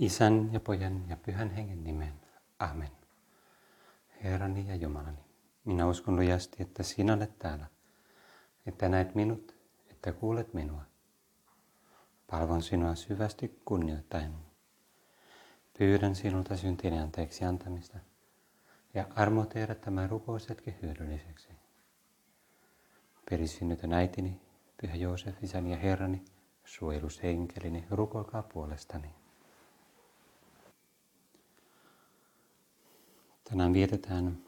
Isän ja pojan ja pyhän hengen nimen. Amen. Herrani ja Jumalani, minä uskon lujasti, että sinä olet täällä, että näet minut, että kuulet minua. Palvon sinua syvästi kunnioittaen. Pyydän sinulta syntini anteeksi antamista ja armo tehdä tämä rukoushetki hyödylliseksi. Perisynnytön äitini, Pyhä Joosef, isäni ja Herrani, suojelushenkelini, rukoilkaa puolestani. Tänään vietetään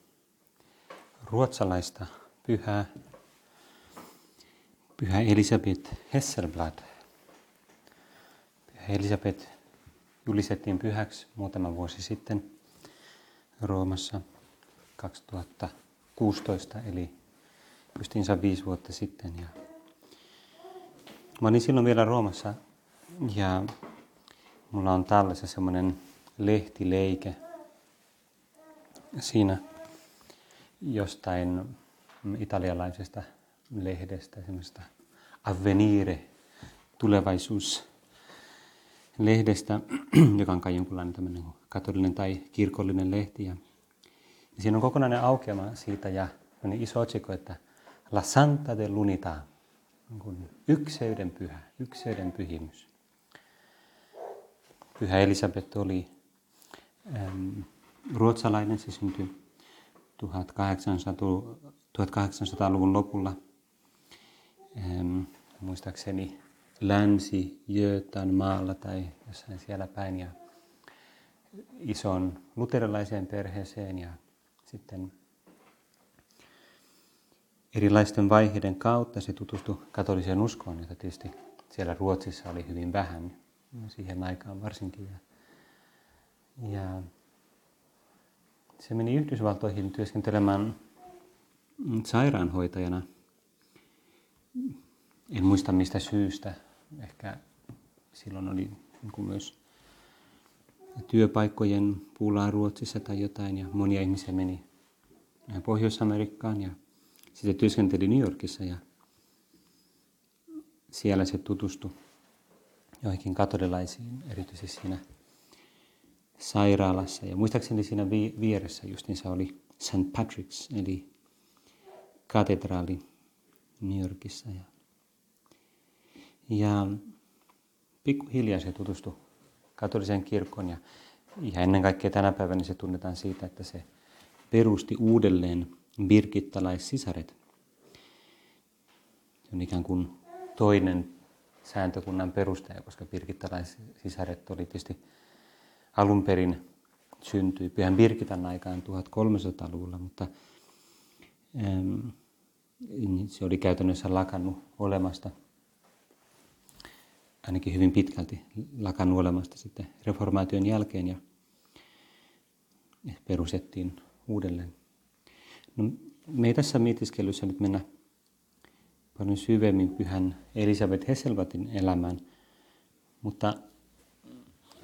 ruotsalaista pyhää, pyhä Elisabeth Hesselblad. Pyhä Elisabeth julistettiin pyhäksi muutama vuosi sitten Roomassa 2016, eli justiinsa viisi vuotta sitten. Ja mä olin silloin vielä Roomassa ja mulla on tallessa semmoinen lehtileike – siinä jostain italialaisesta lehdestä, semmoista Avvenire, tulevaisuuslehdestä, joka on kai jonkunlainen tämmöinen katolinen tai kirkollinen lehti. Ja, siinä on kokonainen aukeama siitä ja iso otsikko, että La Santa de Lunita, ykseyden pyhä, ykseyden pyhimys. Pyhä Elisabeth oli ähm, ruotsalainen, se syntyi 1800, luvun lopulla. Ähm, muistaakseni länsi Jötan maalla tai jossain siellä päin ja ison luterilaiseen perheeseen ja sitten erilaisten vaiheiden kautta se tutustui katoliseen uskoon, jota tietysti siellä Ruotsissa oli hyvin vähän siihen aikaan varsinkin. Ja, ja se meni Yhdysvaltoihin työskentelemään sairaanhoitajana. En muista mistä syystä. Ehkä silloin oli niin myös työpaikkojen pulaa Ruotsissa tai jotain ja monia ihmisiä meni Pohjois-Amerikkaan ja sitten työskenteli New Yorkissa ja siellä se tutustui joihinkin katolilaisiin, erityisesti siinä sairaalassa. Ja muistaakseni siinä vieressä se oli St. Patrick's, eli katedraali New Yorkissa. Ja, ja pikkuhiljaa se tutustui katoliseen kirkkoon ja, ja ennen kaikkea tänä päivänä se tunnetaan siitä, että se perusti uudelleen birkittalaisisaret. Se on ikään kuin toinen sääntökunnan perustaja, koska birkittalaisisaret oli tietysti alun perin syntyi Pyhän Birkitan aikaan 1300-luvulla, mutta ähm, se oli käytännössä lakannut olemasta, ainakin hyvin pitkälti lakannut olemasta sitten reformaation jälkeen ja perustettiin uudelleen. No, me ei tässä mietiskelyssä nyt mennä paljon syvemmin pyhän Elisabeth Hesselvatin elämään, mutta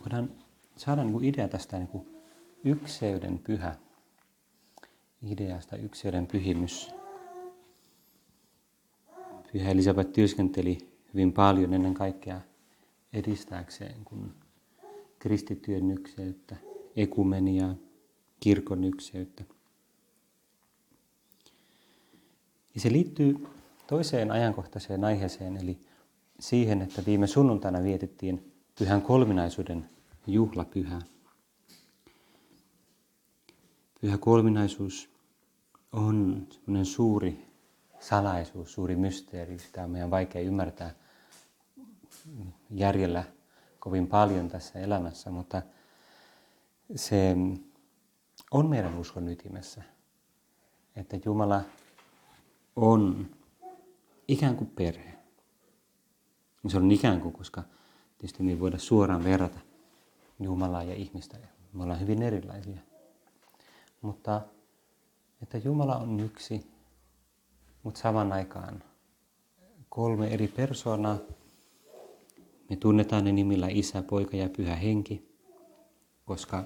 voidaan saada niin kuin idea tästä niin kuin ykseyden pyhä ideasta, ykseyden pyhimys. Pyhä Elisabeth työskenteli hyvin paljon ennen kaikkea edistääkseen kun kristittyjen ykseyttä, ekumeniaa, kirkon ykseyttä. Ja se liittyy toiseen ajankohtaiseen aiheeseen, eli siihen, että viime sunnuntaina vietettiin pyhän kolminaisuuden juhlapyhä. Pyhä kolminaisuus on semmoinen suuri salaisuus, suuri mysteeri. Sitä on meidän vaikea ymmärtää järjellä kovin paljon tässä elämässä, mutta se on meidän uskon ytimessä, että Jumala on ikään kuin perhe. Se on ikään kuin, koska tietysti me ei voida suoraan verrata Jumalaa ja ihmistä. Me ollaan hyvin erilaisia. Mutta että Jumala on yksi, mutta saman aikaan kolme eri persoonaa. Me tunnetaan ne nimillä Isä, Poika ja Pyhä Henki, koska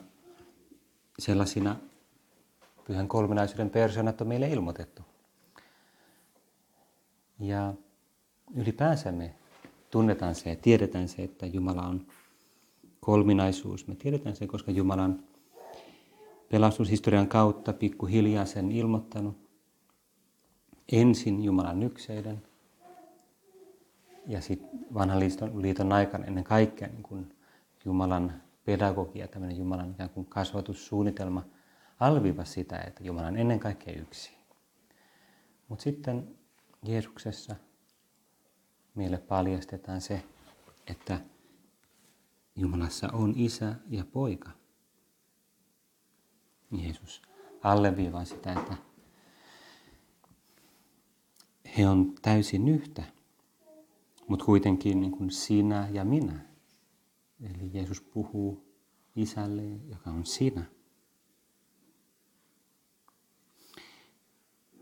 sellaisina pyhän kolminaisuuden persoonat on meille ilmoitettu. Ja ylipäänsä me tunnetaan se ja tiedetään se, että Jumala on kolminaisuus. Me tiedetään se, koska Jumala on pelastushistorian kautta pikkuhiljaa sen ilmoittanut. Ensin Jumalan ykseyden ja sitten vanhan liiton, aikana ennen kaikkea niin kuin Jumalan pedagogia, tämmöinen Jumalan ikään kuin kasvatussuunnitelma alviiva sitä, että Jumala on ennen kaikkea yksi. Mutta sitten Jeesuksessa meille paljastetaan se, että Jumalassa on isä ja poika. Jeesus alleviivaa sitä, että he on täysin yhtä, mutta kuitenkin niin kuin sinä ja minä. Eli Jeesus puhuu isälle, joka on sinä.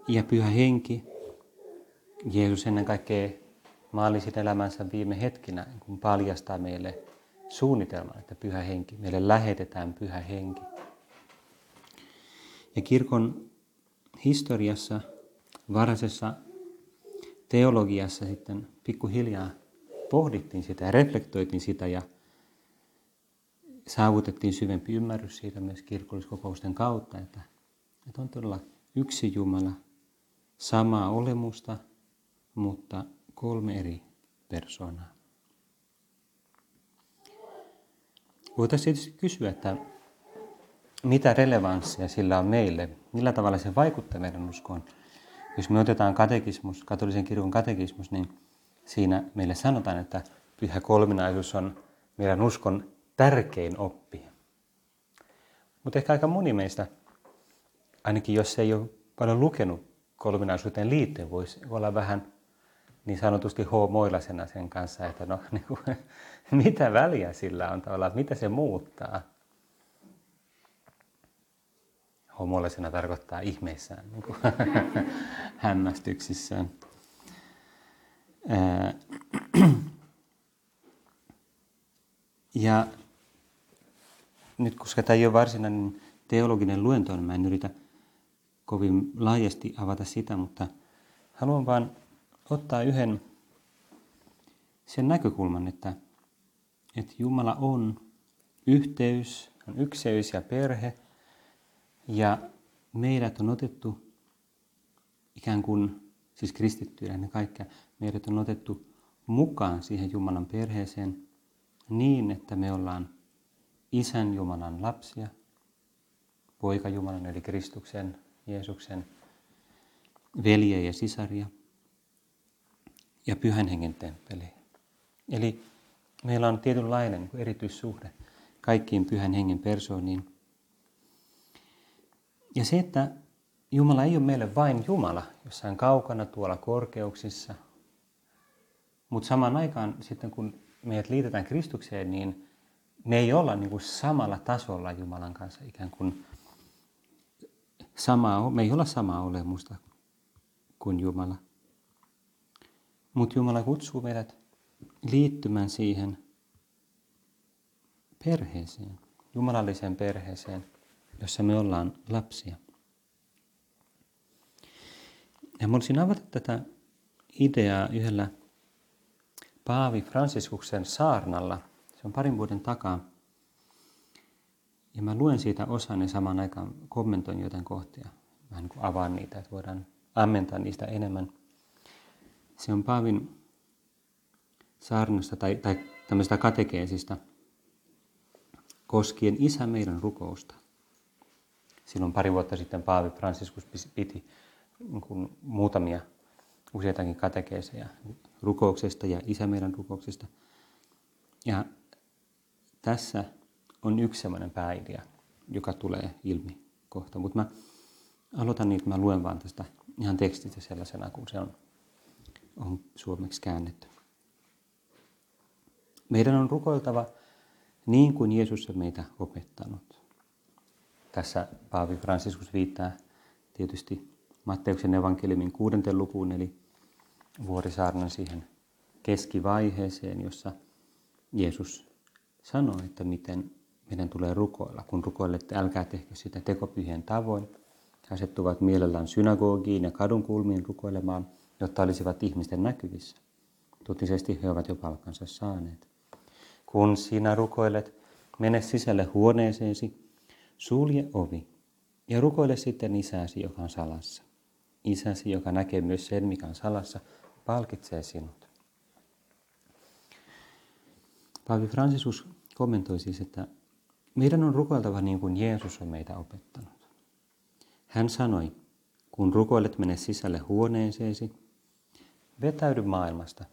Ja pyhä henki, Jeesus ennen kaikkea maallisin elämänsä viime hetkinä, kun paljastaa meille suunnitelman, että pyhä henki, meille lähetetään pyhä henki. Ja kirkon historiassa, varhaisessa teologiassa sitten pikkuhiljaa pohdittiin sitä ja reflektoitiin sitä ja saavutettiin syvempi ymmärrys siitä myös kirkolliskokousten kautta, että, että on todella yksi Jumala, samaa olemusta, mutta kolme eri persoonaa. Voitaisiin tietysti kysyä, että mitä relevanssia sillä on meille, millä tavalla se vaikuttaa meidän uskoon. Jos me otetaan katekismus, katolisen kirkon katekismus, niin siinä meille sanotaan, että pyhä kolminaisuus on meidän uskon tärkein oppi. Mutta ehkä aika moni meistä, ainakin jos ei ole paljon lukenut kolminaisuuteen liittyen, voisi olla vähän niin sanotusti hoomoilasena sen kanssa, että no niin kuin, mitä väliä sillä on tavallaan, mitä se muuttaa. Homoilasena tarkoittaa ihmeissään, niin kuin, hämmästyksissään. ja nyt koska tämä ei ole varsinainen teologinen luento, niin mä en yritä kovin laajasti avata sitä, mutta haluan vaan ottaa yhden sen näkökulman, että, että Jumala on yhteys, on ykseys ja perhe, ja meidät on otettu ikään kuin, siis kristittyjä ennen kaikkea, meidät on otettu mukaan siihen Jumalan perheeseen niin, että me ollaan Isän Jumalan lapsia, poika Jumalan eli Kristuksen, Jeesuksen veljeä ja sisaria – ja pyhän hengen temppeli. Eli meillä on tietynlainen niin erityissuhde kaikkiin pyhän hengen persooniin. Ja se, että Jumala ei ole meille vain Jumala jossain kaukana tuolla korkeuksissa, mutta samaan aikaan sitten kun meidät liitetään Kristukseen, niin me ei olla niin kuin samalla tasolla Jumalan kanssa ikään kuin samaa, me ei olla samaa olemusta kuin Jumala. Mutta Jumala kutsuu meidät liittymään siihen perheeseen, jumalalliseen perheeseen, jossa me ollaan lapsia. Ja mä olisin avata tätä ideaa yhdellä Paavi Franciskuksen saarnalla. Se on parin vuoden takaa. Ja mä luen siitä osan ja samaan aikaan kommentoin jotain kohtia. Vähän niin kuin avaan niitä, että voidaan ammentaa niistä enemmän – se on Paavin saarnasta tai, tai tämmöistä katekeesista koskien Isä meidän rukousta. Silloin pari vuotta sitten Paavi Franciscus piti niin kuin muutamia useitakin katekeeseja rukouksesta ja Isä meidän rukouksesta. Ja tässä on yksi semmoinen pääidea, joka tulee ilmi kohta. Mutta mä aloitan niitä, mä luen vaan tästä ihan tekstistä sellaisena kuin se on on suomeksi käännetty. Meidän on rukoiltava niin kuin Jeesus on meitä opettanut. Tässä Paavi Franciscus viittaa tietysti Matteuksen evankeliumin kuudenten lukuun, eli vuorisaarnan siihen keskivaiheeseen, jossa Jeesus sanoi, että miten meidän tulee rukoilla. Kun rukoilette, älkää tehkö sitä tekopyhien tavoin. He asettuvat mielellään synagogiin ja kadunkulmiin rukoilemaan – jotta olisivat ihmisten näkyvissä. Totisesti he ovat jo palkansa saaneet. Kun sinä rukoilet, mene sisälle huoneeseesi, sulje ovi ja rukoile sitten isäsi, joka on salassa. Isäsi, joka näkee myös sen, mikä on salassa, palkitsee sinut. Paavi Franciscus kommentoi siis, että meidän on rukoiltava niin kuin Jeesus on meitä opettanut. Hän sanoi, kun rukoilet mene sisälle huoneeseesi, vetäydy maailmasta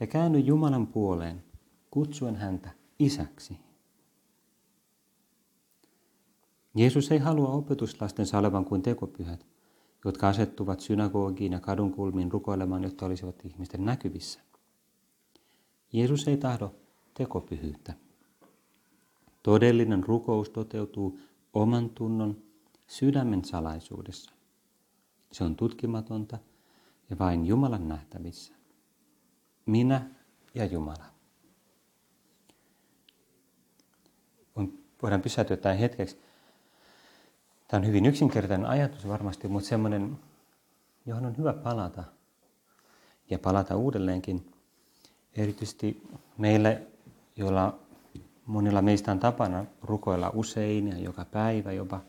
ja käänny Jumalan puoleen, kutsuen häntä isäksi. Jeesus ei halua opetuslastensa olevan kuin tekopyhät, jotka asettuvat synagogiin ja kadunkulmiin rukoilemaan, jotta olisivat ihmisten näkyvissä. Jeesus ei tahdo tekopyhyyttä. Todellinen rukous toteutuu oman tunnon sydämen salaisuudessa. Se on tutkimatonta ja vain Jumalan nähtävissä. Minä ja Jumala. Voidaan pysähtyä tämän hetkeksi. Tämä on hyvin yksinkertainen ajatus varmasti, mutta semmoinen, johon on hyvä palata ja palata uudelleenkin. Erityisesti meille, joilla monilla meistä on tapana rukoilla usein ja joka päivä jopa.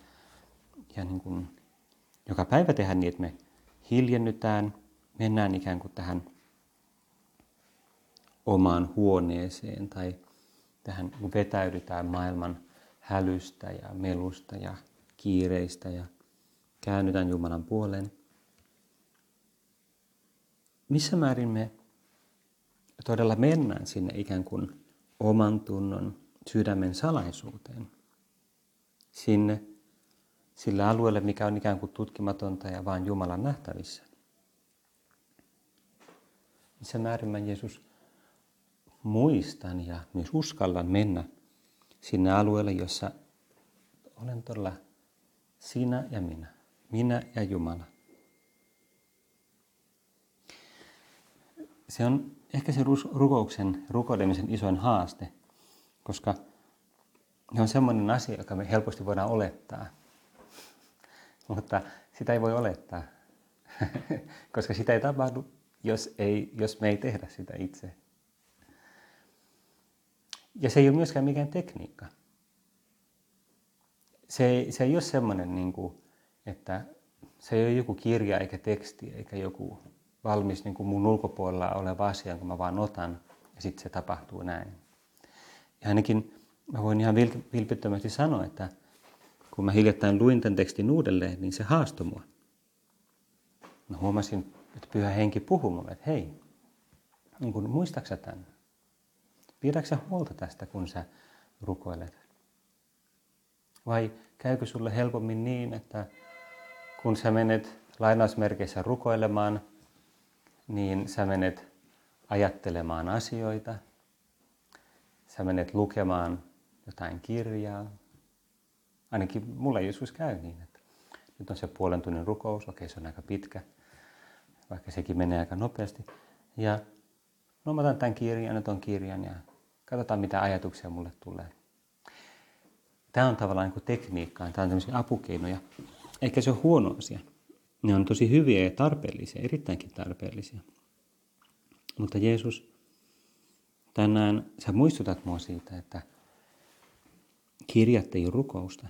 Ja niin kuin joka päivä tehdä niin, että me hiljennytään, mennään ikään kuin tähän omaan huoneeseen tai tähän vetäydytään maailman hälystä ja melusta ja kiireistä ja käännytään Jumalan puoleen. Missä määrin me todella mennään sinne ikään kuin oman tunnon sydämen salaisuuteen? Sinne sille alueelle, mikä on ikään kuin tutkimatonta ja vain Jumalan nähtävissä. Missä määrin mä Jeesus muistan ja myös uskallan mennä sinne alueelle, jossa olen todella sinä ja minä, minä ja Jumala. Se on ehkä se rukouksen, rukoilemisen isoin haaste, koska se on semmoinen asia, joka me helposti voidaan olettaa. Mutta sitä ei voi olettaa, koska sitä ei tapahdu, jos, ei, jos me ei tehdä sitä itse. Ja se ei ole myöskään mikään tekniikka. Se ei, se ei ole semmoinen, niin kuin, että se ei ole joku kirja eikä teksti eikä joku valmis niin kuin mun ulkopuolella oleva asia, kun mä vaan otan ja sitten se tapahtuu näin. Ja ainakin mä voin ihan vilpittömästi sanoa, että kun mä hiljattain luin tämän tekstin uudelleen, niin se haastoi mua. Mä huomasin, että pyhä henki puhuu mulle, että hei, niin kun, muistaaksä tämän? Pidätkö huolta tästä, kun sä rukoilet? Vai käykö sulle helpommin niin, että kun sä menet lainausmerkeissä rukoilemaan, niin sä menet ajattelemaan asioita, sä menet lukemaan jotain kirjaa, Ainakin mulle joskus käy niin, että nyt on se puolen tunnin rukous, okei se on aika pitkä, vaikka sekin menee aika nopeasti. Ja no mä otan tämän kirjan ja ton kirjan ja katsotaan mitä ajatuksia mulle tulee. Tämä on tavallaan niin kuin tekniikkaa, tämä on tämmöisiä apukeinoja. Eikä se ole huono asia. Ne on tosi hyviä ja tarpeellisia, erittäinkin tarpeellisia. Mutta Jeesus, tänään sä muistutat mua siitä, että kirjat ei ole rukousta.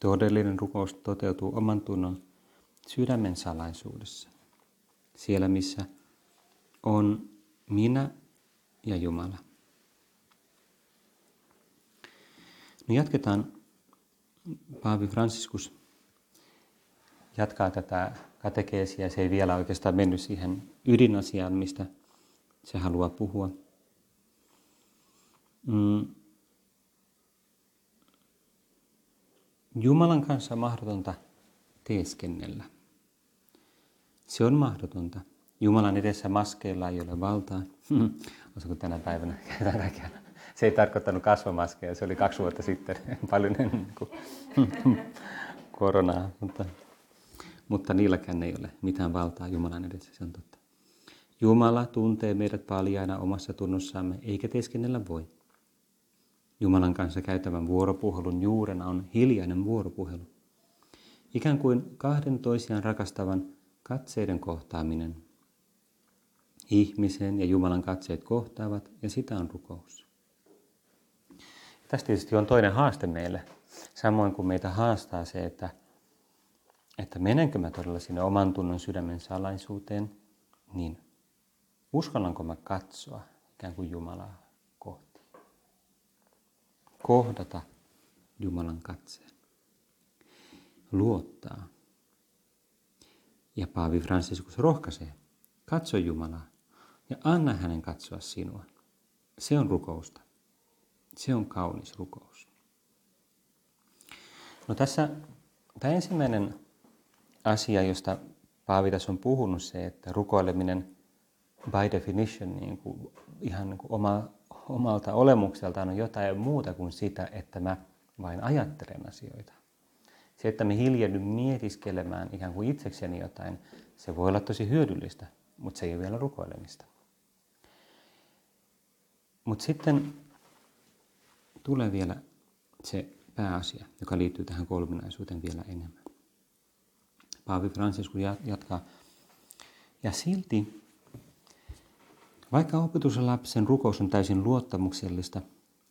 Todellinen rukous toteutuu oman tunnon sydämen salaisuudessa. Siellä, missä on minä ja Jumala. No jatketaan. Paavi Franciscus jatkaa tätä katekeesia. Se ei vielä oikeastaan mennyt siihen ydinasiaan, mistä se haluaa puhua. Mm. Jumalan kanssa on mahdotonta teeskennellä. Se on mahdotonta. Jumalan edessä maskeilla ei ole valtaa. Olisiko tänä päivänä Se ei tarkoittanut kasvomaskeja, se oli kaksi vuotta sitten, paljon ennen kuin koronaa. Mutta, mutta niilläkään ei ole mitään valtaa Jumalan edessä, se on totta. Jumala tuntee meidät paljaina omassa tunnossamme, eikä teeskennellä voi. Jumalan kanssa käytävän vuoropuhelun juurena on hiljainen vuoropuhelu. Ikään kuin kahden toisiaan rakastavan katseiden kohtaaminen. Ihmisen ja Jumalan katseet kohtaavat ja sitä on rukous. Tästä tietysti on toinen haaste meille. Samoin kuin meitä haastaa se, että, että menenkö mä todella sinne oman tunnon sydämen salaisuuteen, niin uskallanko mä katsoa ikään kuin Jumalaa kohti. Kohdata Jumalan katseen. Luottaa. Ja Paavi Franciscus rohkaisee, katso Jumalaa ja anna hänen katsoa sinua. Se on rukousta. Se on kaunis rukous. No tässä tämä ensimmäinen asia, josta Paavi tässä on puhunut, se, että rukoileminen by definition niin kuin, ihan niin kuin oma, omalta olemukseltaan on jotain muuta kuin sitä, että mä vain ajattelen asioita. Se, että me hiljenny mietiskelemään ikään kuin itsekseni jotain, se voi olla tosi hyödyllistä, mutta se ei ole vielä rukoilemista. Mutta sitten tulee vielä se pääasia, joka liittyy tähän kolminaisuuteen vielä enemmän. Paavi Franciscus jatkaa. Ja silti, vaikka opetuslapsen rukous on täysin luottamuksellista,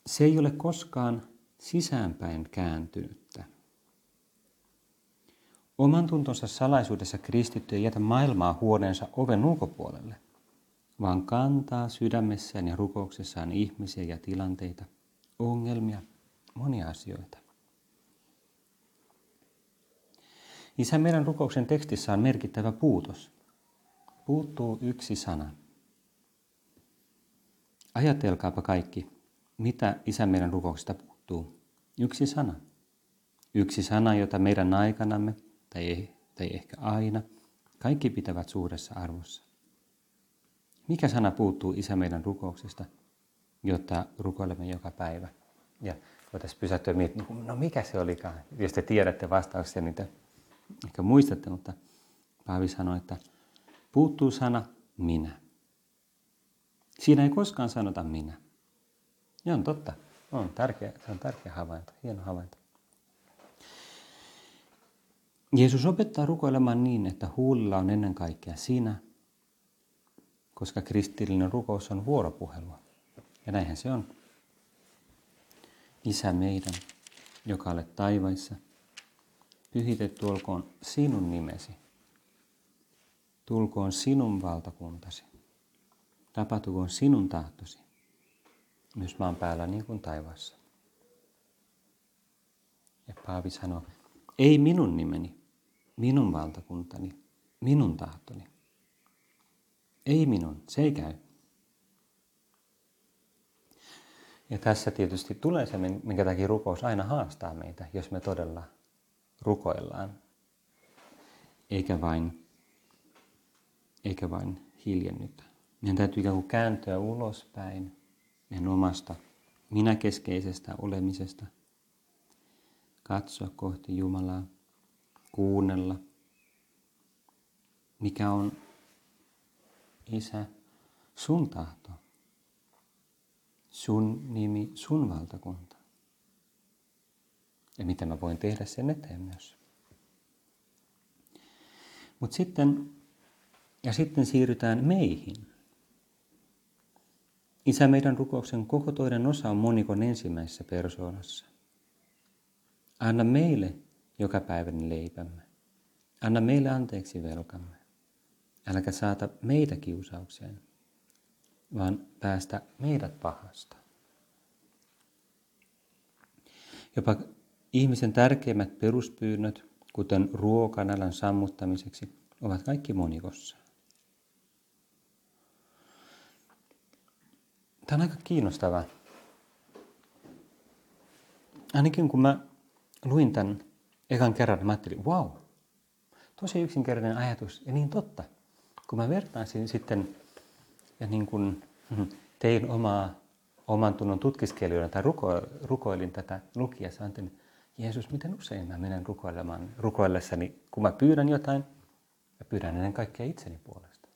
se ei ole koskaan sisäänpäin kääntynyttä. Oman tuntonsa salaisuudessa kristitty ei jätä maailmaa huoneensa oven ulkopuolelle, vaan kantaa sydämessään ja rukouksessaan ihmisiä ja tilanteita, ongelmia, monia asioita. Isä meidän rukouksen tekstissä on merkittävä puutos. Puuttuu yksi sana. Ajatelkaapa kaikki, mitä Isä meidän rukouksesta puuttuu. Yksi sana. Yksi sana, jota meidän aikanamme, tai, tai ehkä aina, kaikki pitävät suuressa arvossa. Mikä sana puuttuu Isä meidän rukouksesta, jotta rukoilemme joka päivä? Ja voitaisiin pysähtyä miettimään, no mikä se olikaan? Jos te tiedätte vastauksia, niin te ehkä muistatte, mutta Paavi sanoi, että puuttuu sana minä. Siinä ei koskaan sanota minä. Ja on totta. On tärkeä, se on tärkeä havainto, hieno havainto. Jeesus opettaa rukoilemaan niin, että huulilla on ennen kaikkea sinä, koska kristillinen rukous on vuoropuhelua. Ja näinhän se on. Isä meidän, joka olet taivaissa, pyhitetty olkoon sinun nimesi. Tulkoon sinun valtakuntasi. Tapahtukoon sinun tahtosi, myös maan päällä niin kuin taivaassa. Ja Paavi sanoo, ei minun nimeni, minun valtakuntani, minun tahtoni. Ei minun, se ei käy. Ja tässä tietysti tulee se, minkä takia rukous aina haastaa meitä, jos me todella rukoillaan. Eikä vain, eikä vain hiljennytä. Meidän täytyy ikään kuin kääntyä ulospäin meidän omasta minäkeskeisestä olemisesta. Katsoa kohti Jumalaa, kuunnella, mikä on Isä, sun tahto, sun nimi, sun valtakunta. Ja mitä mä voin tehdä sen eteen myös. Mutta sitten, ja sitten siirrytään meihin. Isä meidän rukouksen koko toinen osa on monikon ensimmäisessä persoonassa. Anna meille joka päivän leipämme. Anna meille anteeksi velkamme. Äläkä saata meitä kiusaukseen, vaan päästä meidät pahasta. Jopa ihmisen tärkeimmät peruspyynnöt, kuten ruokanälän sammuttamiseksi, ovat kaikki monikossa. Tämä on aika kiinnostavaa. Ainakin kun mä luin tämän ekan kerran, mä ajattelin, wow, tosi yksinkertainen ajatus ja niin totta. Kun mä vertaisin sitten ja niin kuin tein omaa oman tunnon tutkiskelijoina tai ruko, rukoilin tätä lukiessa, ajattelin, Jeesus, miten usein mä menen rukoilemaan, rukoillessani, kun mä pyydän jotain, mä pyydän ennen kaikkea itseni puolesta.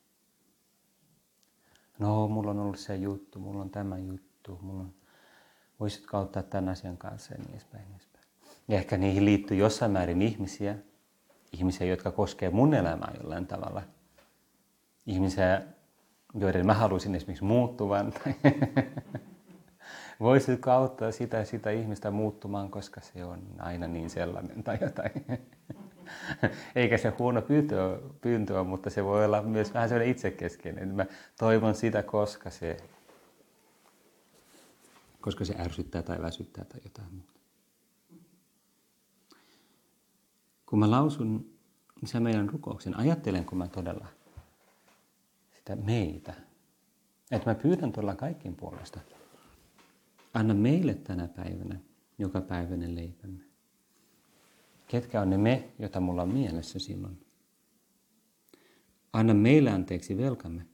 No, mulla on ollut se juttu, mulla on tämä juttu, mulla on, voisitko auttaa tämän asian kanssa ja niin edespäin, niin edespäin. Ja ehkä niihin liittyy jossain määrin ihmisiä, ihmisiä, jotka koskee mun elämää jollain tavalla. Ihmisiä, joiden mä haluaisin esimerkiksi muuttuvan. voisitko auttaa sitä sitä ihmistä muuttumaan, koska se on aina niin sellainen tai jotain. Eikä se huono pyyntö, pyyntö mutta se voi olla myös vähän sellainen itsekeskeinen. Mä toivon sitä, koska se, koska se ärsyttää tai väsyttää tai jotain muuta. Kun mä lausun se meidän rukouksen, ajattelenko mä todella sitä meitä. Että mä pyydän tuolla kaikkien puolesta. Anna meille tänä päivänä joka päiväinen leipämme. Ketkä on ne me, joita mulla on mielessä silloin? Anna meille anteeksi velkamme.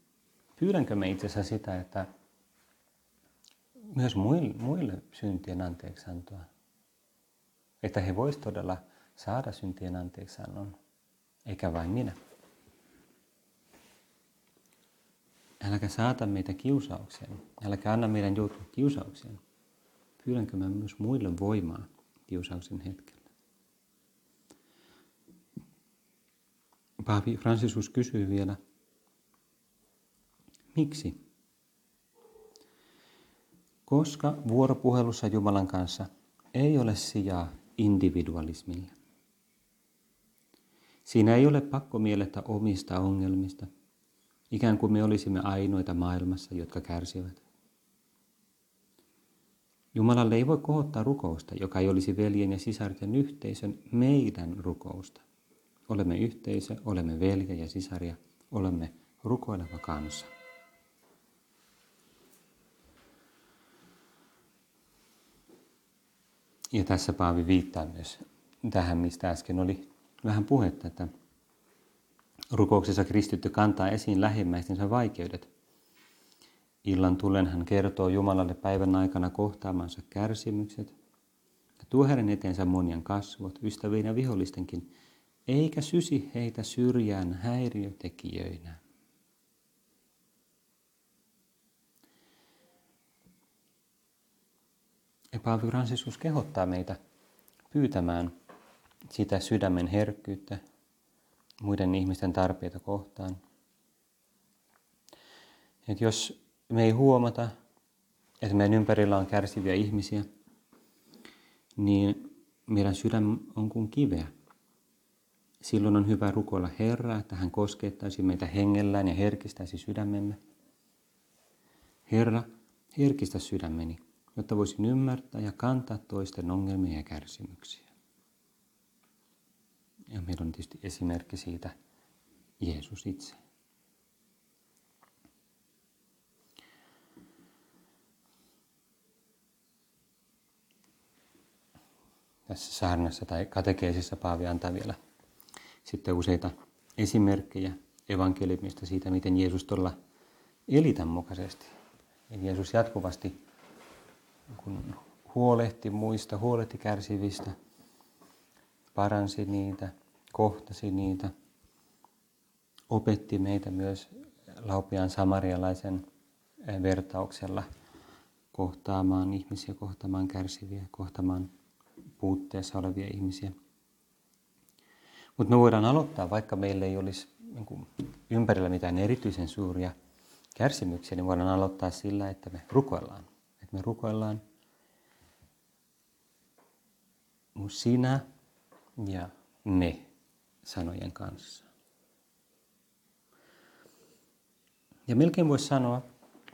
Pyydänkö me itse asiassa sitä, että myös muille, muille syntien anteeksiantoa? Että he voisivat todella saada syntien anteeksiannon, eikä vain minä. Äläkä saata meitä kiusaukseen. Äläkä anna meidän joutua kiusaukseen. Pyydänkö mä myös muille voimaa kiusauksen hetkellä? Paavi Franciscus kysyy vielä, miksi? Koska vuoropuhelussa Jumalan kanssa ei ole sijaa individualismille. Siinä ei ole pakko miellettä omista ongelmista, ikään kuin me olisimme ainoita maailmassa, jotka kärsivät. Jumalalle ei voi kohottaa rukousta, joka ei olisi veljen ja sisarten yhteisön meidän rukousta. Olemme yhteisö, olemme velje ja sisaria, olemme rukoileva kansa. Ja tässä Paavi viittaa myös tähän, mistä äsken oli vähän puhetta, että rukouksessa kristitty kantaa esiin lähimmäistensä vaikeudet. Illan tulen hän kertoo Jumalalle päivän aikana kohtaamansa kärsimykset ja tuo hänen eteensä monien kasvot, ystävien ja vihollistenkin, eikä sysi heitä syrjään häiriötekijöinä. Ja Paavi kehottaa meitä pyytämään sitä sydämen herkkyyttä muiden ihmisten tarpeita kohtaan. Et jos me ei huomata, että meidän ympärillä on kärsiviä ihmisiä, niin meidän sydän on kuin kiveä. Silloin on hyvä rukoilla Herraa, että hän koskettaisi meitä hengellään ja herkistäisi sydämemme. Herra, herkistä sydämeni, jotta voisin ymmärtää ja kantaa toisten ongelmia ja kärsimyksiä. Ja meillä on tietysti esimerkki siitä Jeesus itse. Tässä saarnassa tai katekeisissa Paavi antaa vielä sitten useita esimerkkejä evankeliumista siitä, miten Jeesus todella eli tämän mukaisesti. Eli Jeesus jatkuvasti kun huolehti muista, huolehti kärsivistä, paransi niitä, kohtasi niitä, opetti meitä myös laupiaan samarialaisen eh, vertauksella kohtaamaan ihmisiä, kohtaamaan kärsiviä, kohtaamaan puutteessa olevia ihmisiä. Mutta me voidaan aloittaa, vaikka meillä ei olisi niin kuin, ympärillä mitään erityisen suuria kärsimyksiä, niin voidaan aloittaa sillä, että me rukoillaan. Että me rukoillaan sinä ja me sanojen kanssa. Ja melkein voisi sanoa,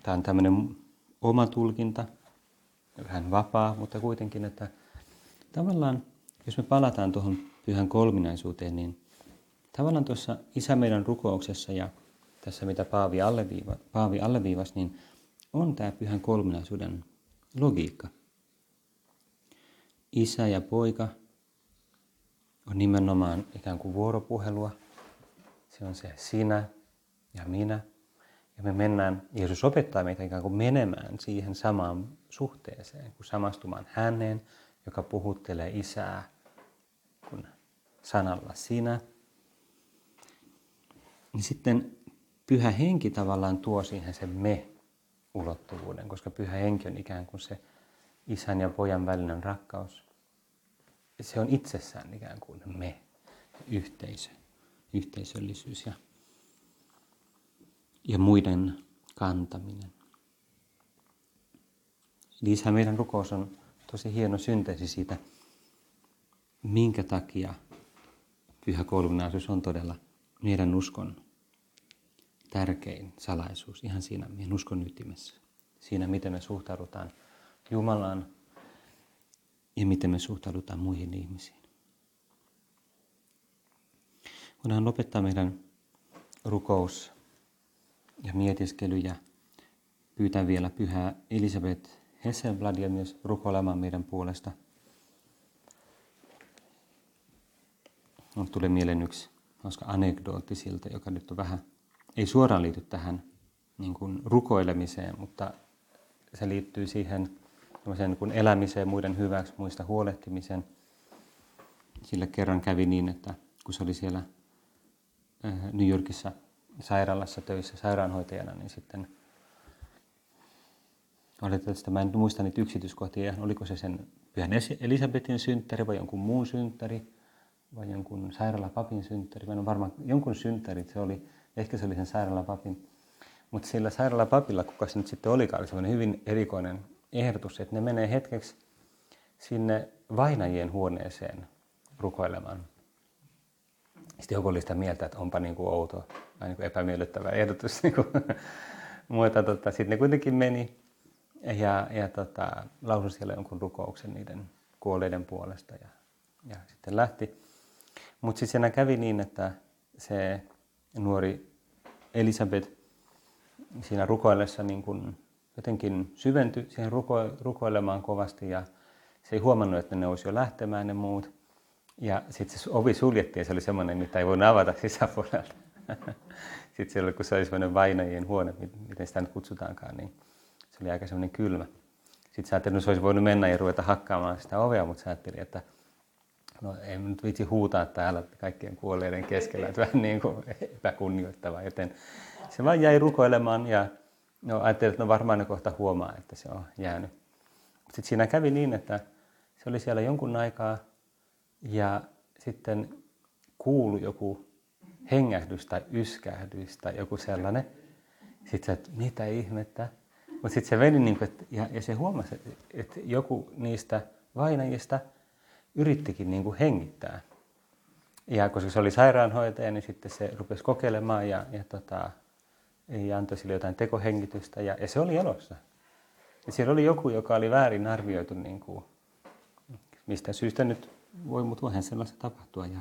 tämä on tämmöinen oma tulkinta, vähän vapaa, mutta kuitenkin, että tavallaan, jos me palataan tuohon pyhän kolminaisuuteen, niin tavallaan tuossa Isä meidän rukouksessa ja tässä mitä Paavi, alleviiva, Paavi alleviivasi, niin on tämä pyhän kolminaisuuden logiikka. Isä ja poika on nimenomaan ikään kuin vuoropuhelua. Se on se sinä ja minä. Ja me mennään, Jeesus opettaa meitä ikään kuin menemään siihen samaan suhteeseen, kuin samastumaan häneen, joka puhuttelee isää kun sanalla sinä. Niin sitten pyhä henki tavallaan tuo siihen sen me-ulottuvuuden, koska pyhä henki on ikään kuin se isän ja pojan välinen rakkaus se on itsessään ikään kuin me, yhteisö, yhteisöllisyys ja, ja muiden kantaminen. Liisä meidän rukous on tosi hieno synteesi siitä, minkä takia pyhä kolminaisuus on todella meidän uskon tärkein salaisuus ihan siinä meidän uskon ytimessä. Siinä, miten me suhtaudutaan Jumalaan ja miten me suhtaudutaan muihin ihmisiin. Voidaan lopettaa meidän rukous ja mietiskely ja pyytää vielä pyhää Elisabeth Hesselbladia myös rukoilemaan meidän puolesta. On tulee mieleen yksi hauska anekdootti siltä, joka nyt on vähän, ei suoraan liity tähän niin kuin rukoilemiseen, mutta se liittyy siihen niin elämiseen, muiden hyväksi, muista huolehtimiseen. Sillä kerran kävi niin, että kun se oli siellä äh, New Yorkissa sairaalassa töissä sairaanhoitajana, niin sitten valitettavasti mä en muista niitä yksityiskohtia, oliko se sen pyhän Elisabetin synttäri vai jonkun muun synttäri vai jonkun sairaalapapin synttäri. Mä en ole varma, jonkun synttäri se oli, ehkä se oli sen sairaalapapin. Mutta sillä sairaalapapilla, kuka se nyt sitten olikaan, oli sellainen hyvin erikoinen ehdotus, että ne menee hetkeksi sinne vainajien huoneeseen rukoilemaan. Sitten joku oli sitä mieltä, että onpa niin kuin outo tai niin kuin epämiellyttävä ehdotus. Niin kuin. Mutta tota, sitten ne kuitenkin meni ja, ja tota, lausui siellä jonkun rukouksen niiden kuolleiden puolesta ja, ja sitten lähti. Mutta sitten siinä kävi niin, että se nuori Elisabeth siinä rukoillessa niin kun jotenkin syventyi siihen ruko, rukoilemaan kovasti ja se ei huomannut, että ne olisi jo lähtemään ne muut. Ja sitten se ovi suljettiin ja se oli semmoinen, mitä ei voinut avata sisäpuolelta. sitten siellä, kun se oli semmoinen vainajien huone, miten sitä nyt kutsutaankaan, niin se oli aika semmoinen kylmä. Sitten sä ajattelin, että se olisi voinut mennä ja ruveta hakkaamaan sitä ovea, mutta sä ajattelin, että no ei nyt vitsi huutaa täällä kaikkien kuolleiden keskellä, että vähän niin kuin epäkunnioittavaa. Joten se vaan jäi rukoilemaan ja no, ajattelin, että no varmaan ne kohta huomaa, että se on jäänyt. Sitten siinä kävi niin, että se oli siellä jonkun aikaa ja sitten kuului joku hengähdys tai yskähdys tai joku sellainen. Sitten se, että mitä ihmettä. Mutta sitten se meni niin kuin, että, ja, ja se huomasi, että joku niistä vainajista yrittikin niin kuin hengittää. Ja koska se oli sairaanhoitaja, niin sitten se rupesi kokeilemaan ja, ja, tota, ja antoi sille jotain tekohengitystä ja, ja se oli elossa. Ja siellä oli joku, joka oli väärin arvioitu, niin kuin, mistä syystä nyt voi, mutta voihan sellaista tapahtua. Ja,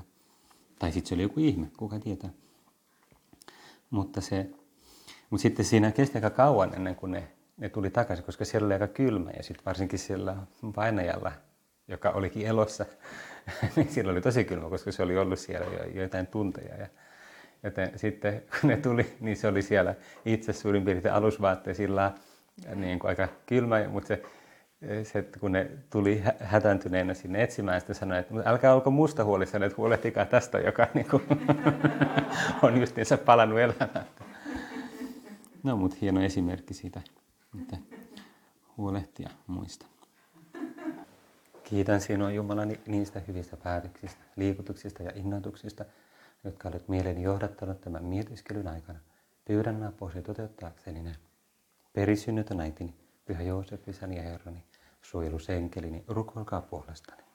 tai sitten se oli joku ihme, kuka tietää. Mutta, se, mutta sitten siinä kesti aika kauan ennen kuin ne, ne tuli takaisin, koska siellä oli aika kylmä ja sitten varsinkin siellä painajalla, joka olikin elossa, niin siellä oli tosi kylmä, koska se oli ollut siellä jo jotain tunteja. Ja, joten sitten kun ne tuli, niin se oli siellä itse suurin piirtein alusvaatteisilla niin kuin aika kylmä, mutta se se, kun ne tuli hätääntyneenä sinne etsimään, sitten sanoi, että älkää olko musta huolissanne, että huolehtikaa tästä, joka niin kuin, on justiinsa palannut elämään. No, mutta hieno esimerkki siitä, että huolehtia muista. Kiitän sinua Jumala niistä hyvistä päätöksistä, liikutuksista ja innoituksista, jotka olet mieleeni johdattanut tämän mietiskelyn aikana. Pyydän apuasi toteuttaakseni ne. Perisynnytön äitini, Pyhä Joosef, isäni ja herrani, suojelusenkelini, rukoilkaa puolestani.